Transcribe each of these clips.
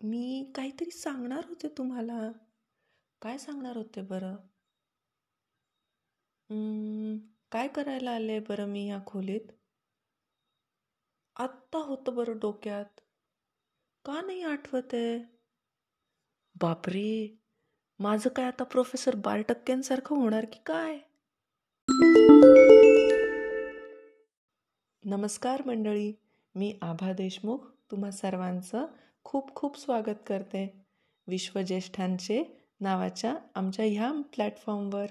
मी काहीतरी सांगणार होते तुम्हाला. काय सांगणार होते बरं? काय करायला आले बरं मी या खोलीत? आत्ता होतं बरं डोक्यात. का नाही आठवत? आहे बापरे माझं काय आता प्रोफेसर बार टक्क्यांसारखं होणार की काय? नमस्कार मंडळी मी आभा देशमुख तुम्हा सर्वांचं खूप खूप स्वागत करते विश्वज्येष्ठांचे नावाच्या आमच्या ह्या प्लॅटफॉर्मवर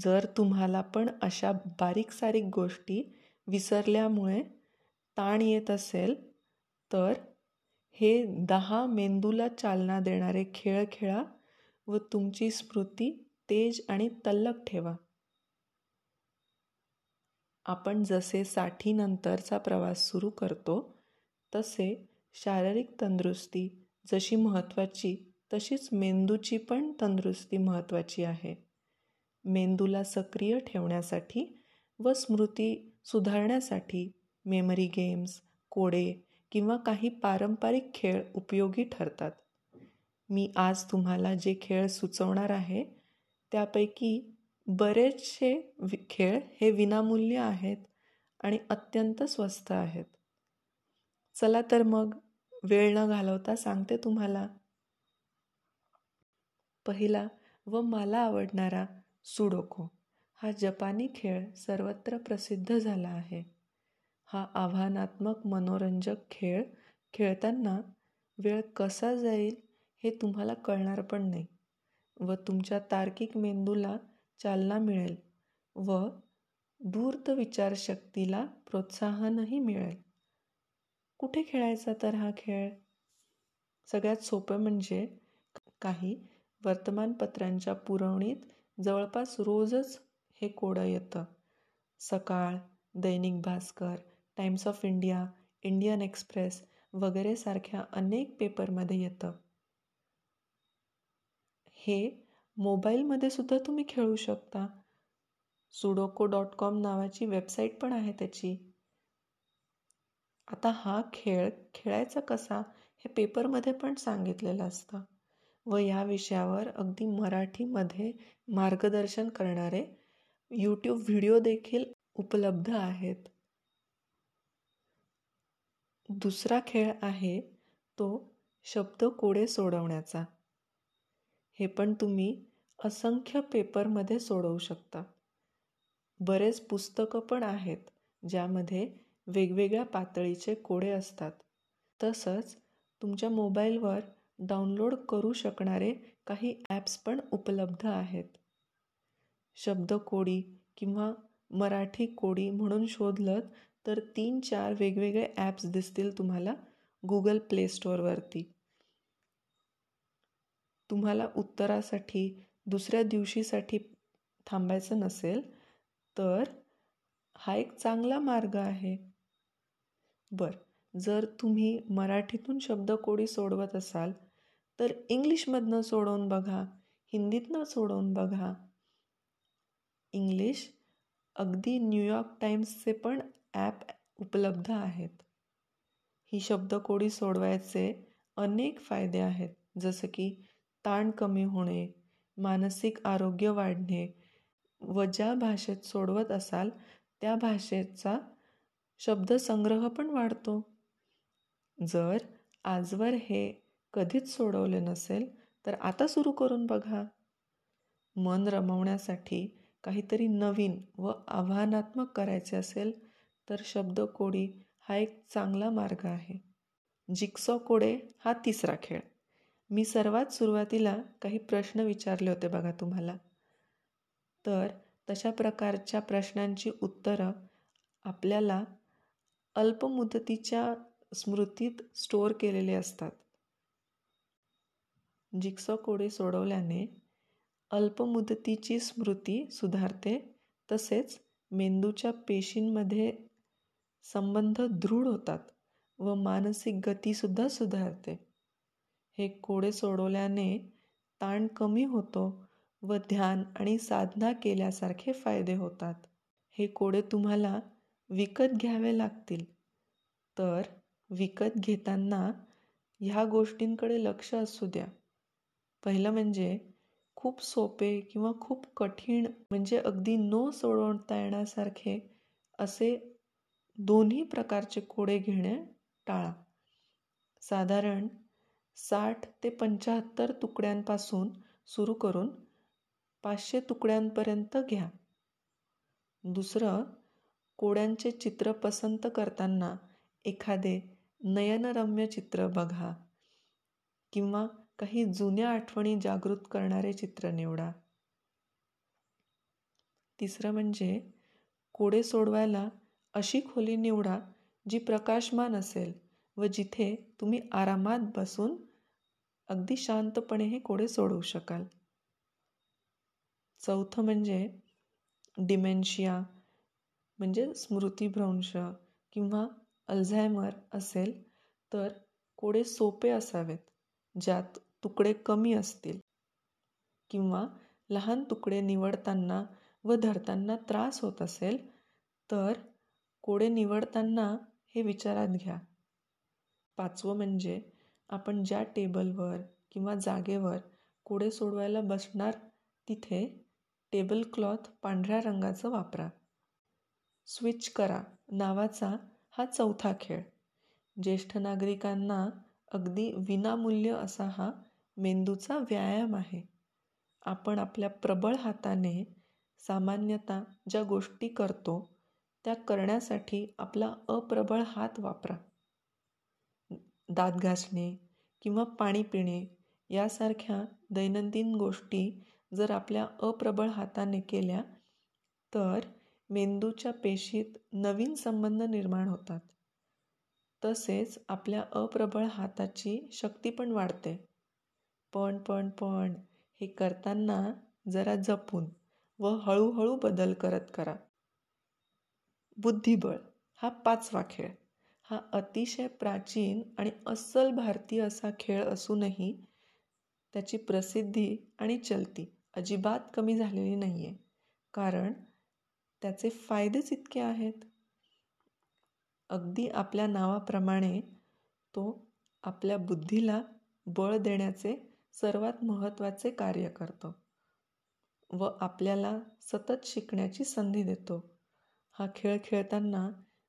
जर तुम्हाला पण अशा बारीक सारीक गोष्टी विसरल्यामुळे ताण येत असेल तर हे दहा मेंदूला चालना देणारे खेळ खेळा व तुमची स्मृती तेज आणि तल्लक ठेवा. आपण जसे साठीनंतरचा प्रवास सुरू करतो तसे शारीरिक तंदुरुस्ती जशी महत्त्वाची तशीच मेंदूची पण तंदुरुस्ती महत्त्वाची आहे. मेंदूला सक्रिय ठेवण्यासाठी व स्मृती सुधारण्यासाठी मेमरी गेम्स कोडे किंवा काही पारंपरिक खेळ उपयोगी ठरतात. मी आज तुम्हाला जे खेळ सुचवणार आहे त्यापैकी बरेचसे वि खेळ हे विनामूल्य आहेत आणि अत्यंत स्वस्त आहेत. चला तर मग वेळ न घालवता सांगते तुम्हाला. पहिला व मला आवडणारा सुडोको हा जपानी खेळ सर्वत्र प्रसिद्ध झाला आहे. हा आव्हानात्मक मनोरंजक खेळ खेळताना वेळ कसा जाईल हे तुम्हाला कळणार पण नाही व तुमच्या तार्किक मेंदूला चालना मिळेल व धूर्त विचारशक्तीला प्रोत्साहनही मिळेल. कुठे खेळायचा तर हा खेळ? सगळ्यात सोपं म्हणजे काही वर्तमानपत्रांच्या पुरवणीत जवळपास रोजच हे कोडं येतं. Sakal Dainik Bhaskar Times of India Indian Express वगैरे सारख्या अनेक पेपरमध्ये येतं. हे मोबाईलमध्ये सुद्धा तुम्ही खेळू शकता. सुडोको डॉट कॉम नावाची वेबसाईट पण आहे त्याची. आता हा खेळ खेळायचा कसा हे पेपरमध्ये पण सांगितलेलं असतं व या विषयावर अगदी मराठीमध्ये मार्गदर्शन करणारे यूट्यूब व्हिडिओ देखील उपलब्ध आहेत. दुसरा खेळ आहे तो शब्द कोडे सोडवण्याचा. हे पण तुम्ही असंख्य पेपरमध्ये सोडवू शकता. बरेच पुस्तकं पण आहेत ज्यामध्ये वेगवेगळ्या पातळीचे कोडे असतात. तसंच तुमच्या मोबाईलवर डाउनलोड करू शकणारे काही ॲप्स पण उपलब्ध आहेत. शब्दकोडी किंवा मराठी कोडी म्हणून शोधलं तर तीन चार वेगवेगळे ॲप्स दिसतील तुम्हाला गुगल प्ले स्टोअरवरती. तुम्हाला उत्तरासाठी दुसऱ्या दिवशीसाठी थांबायचं नसेल तर हा एक चांगला मार्ग आहे. बरं. जर तुम्ही मराठीतून शब्दकोडी सोडवत असाल तर इंग्लिशमधनं सोडवून बघा हिंदीतनं सोडवून बघा. इंग्लिश अगदी न्यूयॉर्क टाइम्सचे पण ॲप उपलब्ध आहेत. ही शब्दकोडी सोडवायचे अनेक फायदे आहेत जसं की ताण कमी होणे मानसिक आरोग्य वाढणे. व ज्या भाषेत सोडवत असाल त्या भाषेचा शब्दसंग्रह पण वाढतो. जर आजवर हे कधीच सोडवले नसेल तर आता सुरू करून बघा. मन रमवण्यासाठी काहीतरी नवीन व आव्हानात्मक करायचे असेल तर शब्दकोडी हा एक चांगला मार्ग आहे. जिक्सॉ कोडे हा तिसरा खेळ. मी सर्वात सुरुवातीला काही प्रश्न विचारले होते बघा तुम्हाला. तर तशा प्रकारच्या प्रश्नांची उत्तरं आपल्याला अल्पमुदतीच्या स्मृतीत स्टोअर केलेले असतात. जिक्सॉ कोडे सोडवल्याने अल्पमुदतीची स्मृती सुधारते तसेच मेंदूच्या पेशींमध्ये संबंध दृढ होतात व मानसिक गतीसुद्धा सुधारते. हे कोडे सोडवल्याने ताण कमी होतो व ध्यान आणि साधना केल्यासारखे फायदे होतात. हे कोडे तुम्हाला विकत घ्यावे लागतील. तर विकत घेताना ह्या गोष्टींकडे लक्ष असू द्या. पहिलं म्हणजे खूप सोपे किंवा खूप कठीण म्हणजे अगदी न सोडवता येण्यासारखे असे दोन्ही प्रकारचे कोडे घेणे टाळा. साधारण साठ ते पंच्याहत्तर तुकड्यांपासून सुरू करून पाचशे तुकड्यांपर्यंत घ्या. दुसरं कोड्यांचे चित्र पसंत करताना एखादे नयनरम्य चित्र बघा किंवा काही जुन्या आठवणी जागृत करणारे चित्र निवडा. तिसरं म्हणजे कोडे सोडवायला अशी खोली निवडा जी प्रकाशमान असेल व जिथे तुम्ही आरामात बसून अगदी शांतपणे हे कोडे सोडवू शकाल. चौथं म्हणजे डिमेन्शिया म्हणजे स्मृतिभ्रंश किंवा अल्झायमर असेल तर कोडे सोपे असावेत ज्यात तुकडे कमी असतील किंवा लहान तुकडे निवडताना व धरताना त्रास होत असेल तर कोडे निवडताना हे विचारात घ्या. पाचवं म्हणजे आपण ज्या टेबलवर किंवा जागेवर कोडे सोडवायला बसणार तिथे टेबल क्लॉथ पांढऱ्या रंगाचं वापरा. स्विच करा. नावाचा हा चौथा खेळ. ज्येष्ठ नागरिकांना अगदी विनामूल्य असा हा मेंदूचा व्यायाम आहे. आपण आपल्या प्रबळ हाताने सामान्यतः ज्या गोष्टी करतो त्या करण्यासाठी आपला अप्रबळ हात वापरा. दात घासणे किंवा पाणी पिणे यासारख्या दैनंदिन गोष्टी जर आपल्या अप्रबळ हाताने केल्या तर मेंदूच्या पेशीत नवीन संबंध निर्माण होतात. तसेच आपल्या अप्रबळ हाताची शक्ती पण वाढते. पण पण पण हे करताना जरा जपून व हळूहळू बदल करत करा. बुद्धिबळ हा पाचवा खेळ. हा अतिशय प्राचीन आणि अस्सल भारतीय असा खेळ असूनही त्याची प्रसिद्धी आणि चलती अजिबात कमी झालेली नाही आहे कारण त्याचे फायदेच इतके आहेत? अगदी आपल्या नावाप्रमाणे तो आपल्या बुद्धीला बळ देण्याचे सर्वात महत्त्वाचे कार्य करतो व आपल्याला सतत शिकण्याची संधी देतो. हा खेळ खेळताना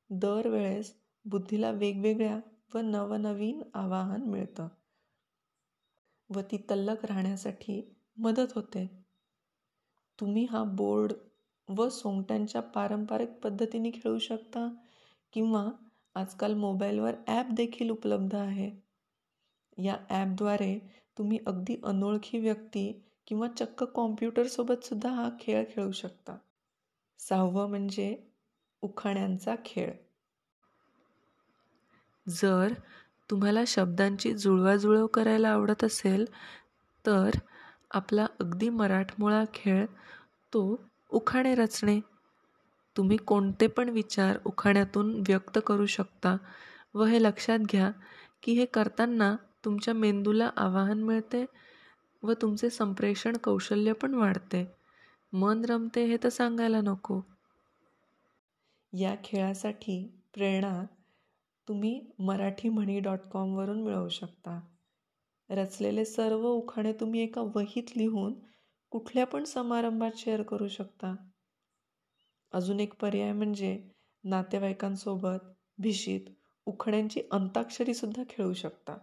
दरवेळेस बुद्धीला वेगवेगळ्या व नवनवीन आवाहन मिळतं व ती तल्लक राहण्यासाठी मदत होते. तुम्ही हा बोर्ड व सोंगट्यांच्या पारंपरिक पद्धतीने खेळू शकता किंवा आजकाल मोबाईलवर ॲप देखील उपलब्ध आहे. या ॲपद्वारे तुम्ही अगदी अनोळखी व्यक्ती किंवा चक्क कॉम्प्युटरसोबतसुद्धा हा खेळ खेळू शकता. सहावं म्हणजे उखाण्यांचा खेळ. जर तुम्हाला शब्दांची जुळवाजुळव करायला आवडत असेल तर आपला अगदी मराठमोळा खेळ तो उखाणे रचणे. तुम्ही कोणते पण विचार उखाण्यातून व्यक्त करू शकता व हे लक्षात घ्या की हे करताना तुमच्या मेंदूला आवाहन मिळते व तुमचे संप्रेषण कौशल्य पण वाढते. मन रमते हे तर सांगायला नको. या खेळासाठी प्रेरणा तुम्ही मराठी म्हणी डॉट कॉमवरून मिळवू शकता. रचलेले सर्व उखाणे तुम्ही एका वहीत लिहून कुठल्या पण समारंभात शेअर करू शकता. अजून एक पर्याय म्हणजे नातेवाईकांसोबत भिशीत उखण्यांची अंताक्षरीसुद्धा खेळू शकता.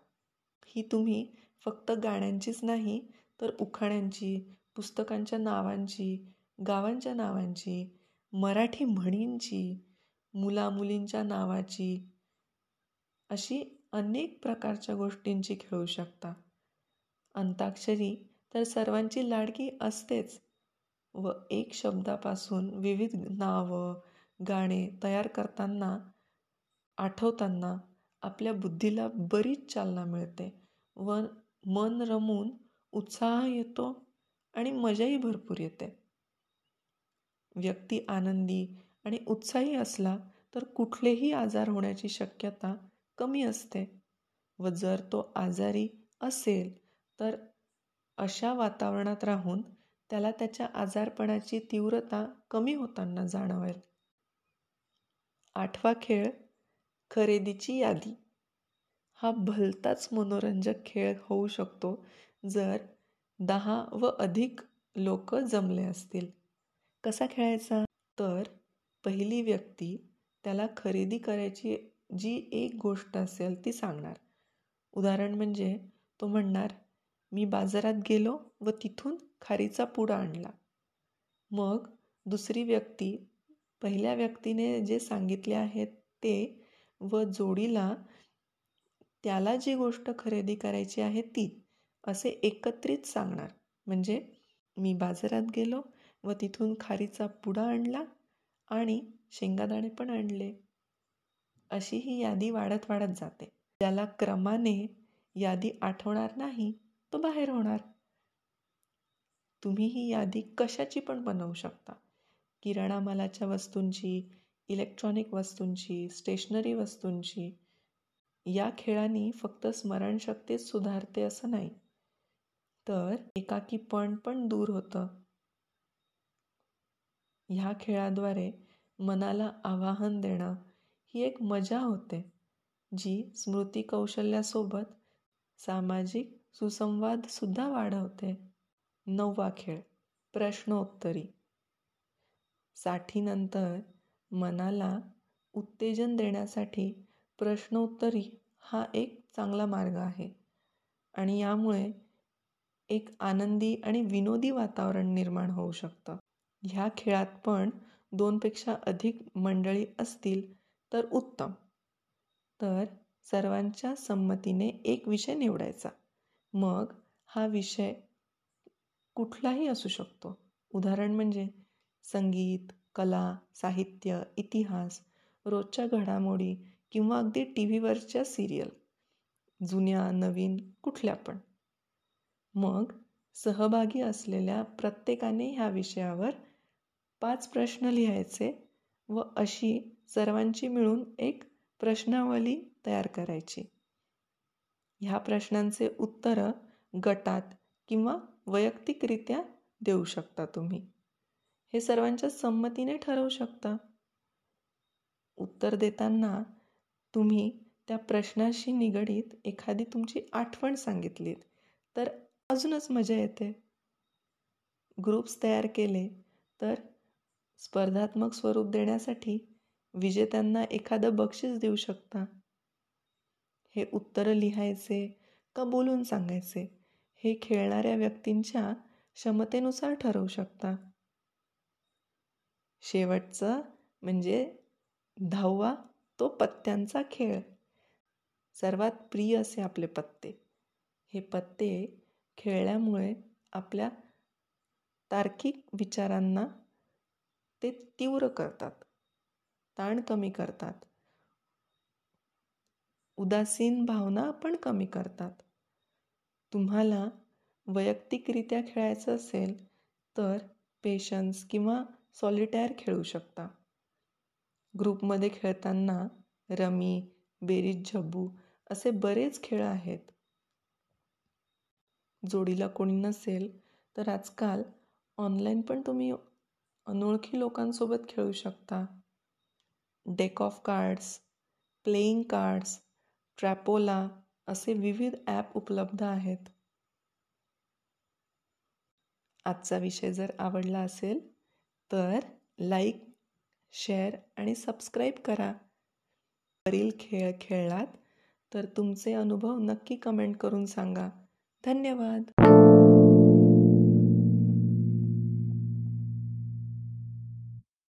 ही तुम्ही फक्त गाण्यांचीच नाही तर उखाण्यांची पुस्तकांच्या नावांची गावांच्या नावांची मराठी म्हणींची मुलामुलींच्या नावाची अशी अनेक प्रकारच्या गोष्टींची खेळू शकता. अंताक्षरी तर सर्वांची लाडकी असतेच. व एक शब्दापासून विविध नावं गाणे तयार करताना आठवताना आपल्या बुद्धीला बरीच चालना मिळते. व मन रमून उत्साह येतो आणि मजाही भरपूर येते. व्यक्ती आनंदी आणि उत्साही असला तर कुठलेही आजार होण्याची शक्यता कमी असते. व जर तो आजारी असेल तर अशा वातावरणात राहून त्याला त्याच्या आजारपणाची तीव्रता कमी होताना जाणवेल. आठवा खेळ खरेदीची यादी. हा भलताच मनोरंजक खेळ होऊ शकतो जर दहा व अधिक लोक जमले असतील. कसा खेळायचा? तर पहिली व्यक्ती त्याला खरेदी करायची जी एक गोष्ट असेल ती सांगणार. उदाहरण म्हणजे तो म्हणणार मी बाजारात गेलो व तिथून खारीचा पुडा आणला. मग दुसरी व्यक्ती पहिल्या व्यक्तीने जे सांगितले आहेत ते व जोडीला त्याला जी गोष्ट खरेदी करायची आहे ती असे एकत्रित सांगणार. म्हणजे मी बाजारात गेलो व तिथून खारीचा पुडा आणला आणि शेंगादाणे पण आणले. अशी ही यादी वाढत वाढत जाते. ज्याला क्रमाने यादी आठवणार नाही तो बाहेर होणार. तुम्ही ही यादी कशाची पण बनवू शकता. किराणा मालाच्या वस्तूंची इलेक्ट्रॉनिक वस्तूंची स्टेशनरी वस्तूंची या खेळांनी फक्त स्मरणशक्तीच सुधारते असं नाही. तर एकाकीपण पण दूर होतं. ह्या खेळाद्वारे मनाला आवाहन देणं ही एक मजा होते जी स्मृती कौशल्यासोबत सामाजिक सुसंवादसुद्धा वाढवते. नववा खेळ प्रश्नोत्तरी. साठीनंतर मनाला उत्तेजन देण्यासाठी प्रश्नोत्तरी हा एक चांगला मार्ग आहे आणि यामुळे एक आनंदी आणि विनोदी वातावरण निर्माण होऊ शकतं. ह्या खेळात पण दोनपेक्षा अधिक मंडळी असतील तर उत्तम. तर सर्वांच्या संमतीने एक विषय निवडायचा. मग हा विषय कुठलाही असू शकतो. उदाहरण म्हणजे संगीत कला साहित्य इतिहास रोजच्या घडामोडी किंवा अगदी टी व्हीवरच्या सिरियल जुन्या नवीन कुठल्या पण. मग सहभागी असलेल्या प्रत्येकाने ह्या विषयावर पाच प्रश्न लिहायचे व अशी सर्वांची मिळून एक प्रश्नावली तयार करायची. ह्या प्रश्नांचे उत्तरं गटात किंवा वैयक्तिकरित्या देऊ शकता तुम्ही. हे सर्वांच्या संमतीने ठरवू शकता. उत्तर देताना तुम्ही त्या प्रश्नाशी निगडीत एखादी तुमची आठवण सांगितलीत तर अजूनच मजा येते. ग्रुप्स तयार केले तर स्पर्धात्मक स्वरूप देण्यासाठी विजेत्यांना एखादं बक्षीस देऊ शकता. हे उत्तरं लिहायचे का बोलून सांगायचे? हे खेळणाऱ्या व्यक्तींच्या क्षमतेनुसार ठरवू शकता. शेवटचं म्हणजे दहावा तो पत्त्यांचा खेळ. सर्वात प्रिय असे आपले पत्ते. हे पत्ते खेळल्यामुळे आपल्या तार्किक विचारांना ते तीव्र करतात. ताण कमी करतात. उदासीन भावना पण कमी करतात. तुम्हाला वैयक्तिकरित्या खेळायचं असेल तर पेशन्स किंवा सॉलिटॅर खेळू शकता. ग्रुपमध्ये खेळताना रमी बेरीज झब्बू असे बरेच खेळ आहेत. जोडीला कोणी नसेल तर आजकाल ऑनलाईन पण तुम्ही अनोळखी लोकांसोबत खेळू शकता. Deck of cards playing cards trappola असे विविध ॲप उपलब्ध आहेत. आजचा विषय जर आवडला असेल तर लाईक शेअर आणि सबस्क्राईब करा. वरील खेळ खेळलात तर तुमचे अनुभव नक्की कमेंट करून सांगा. धन्यवाद!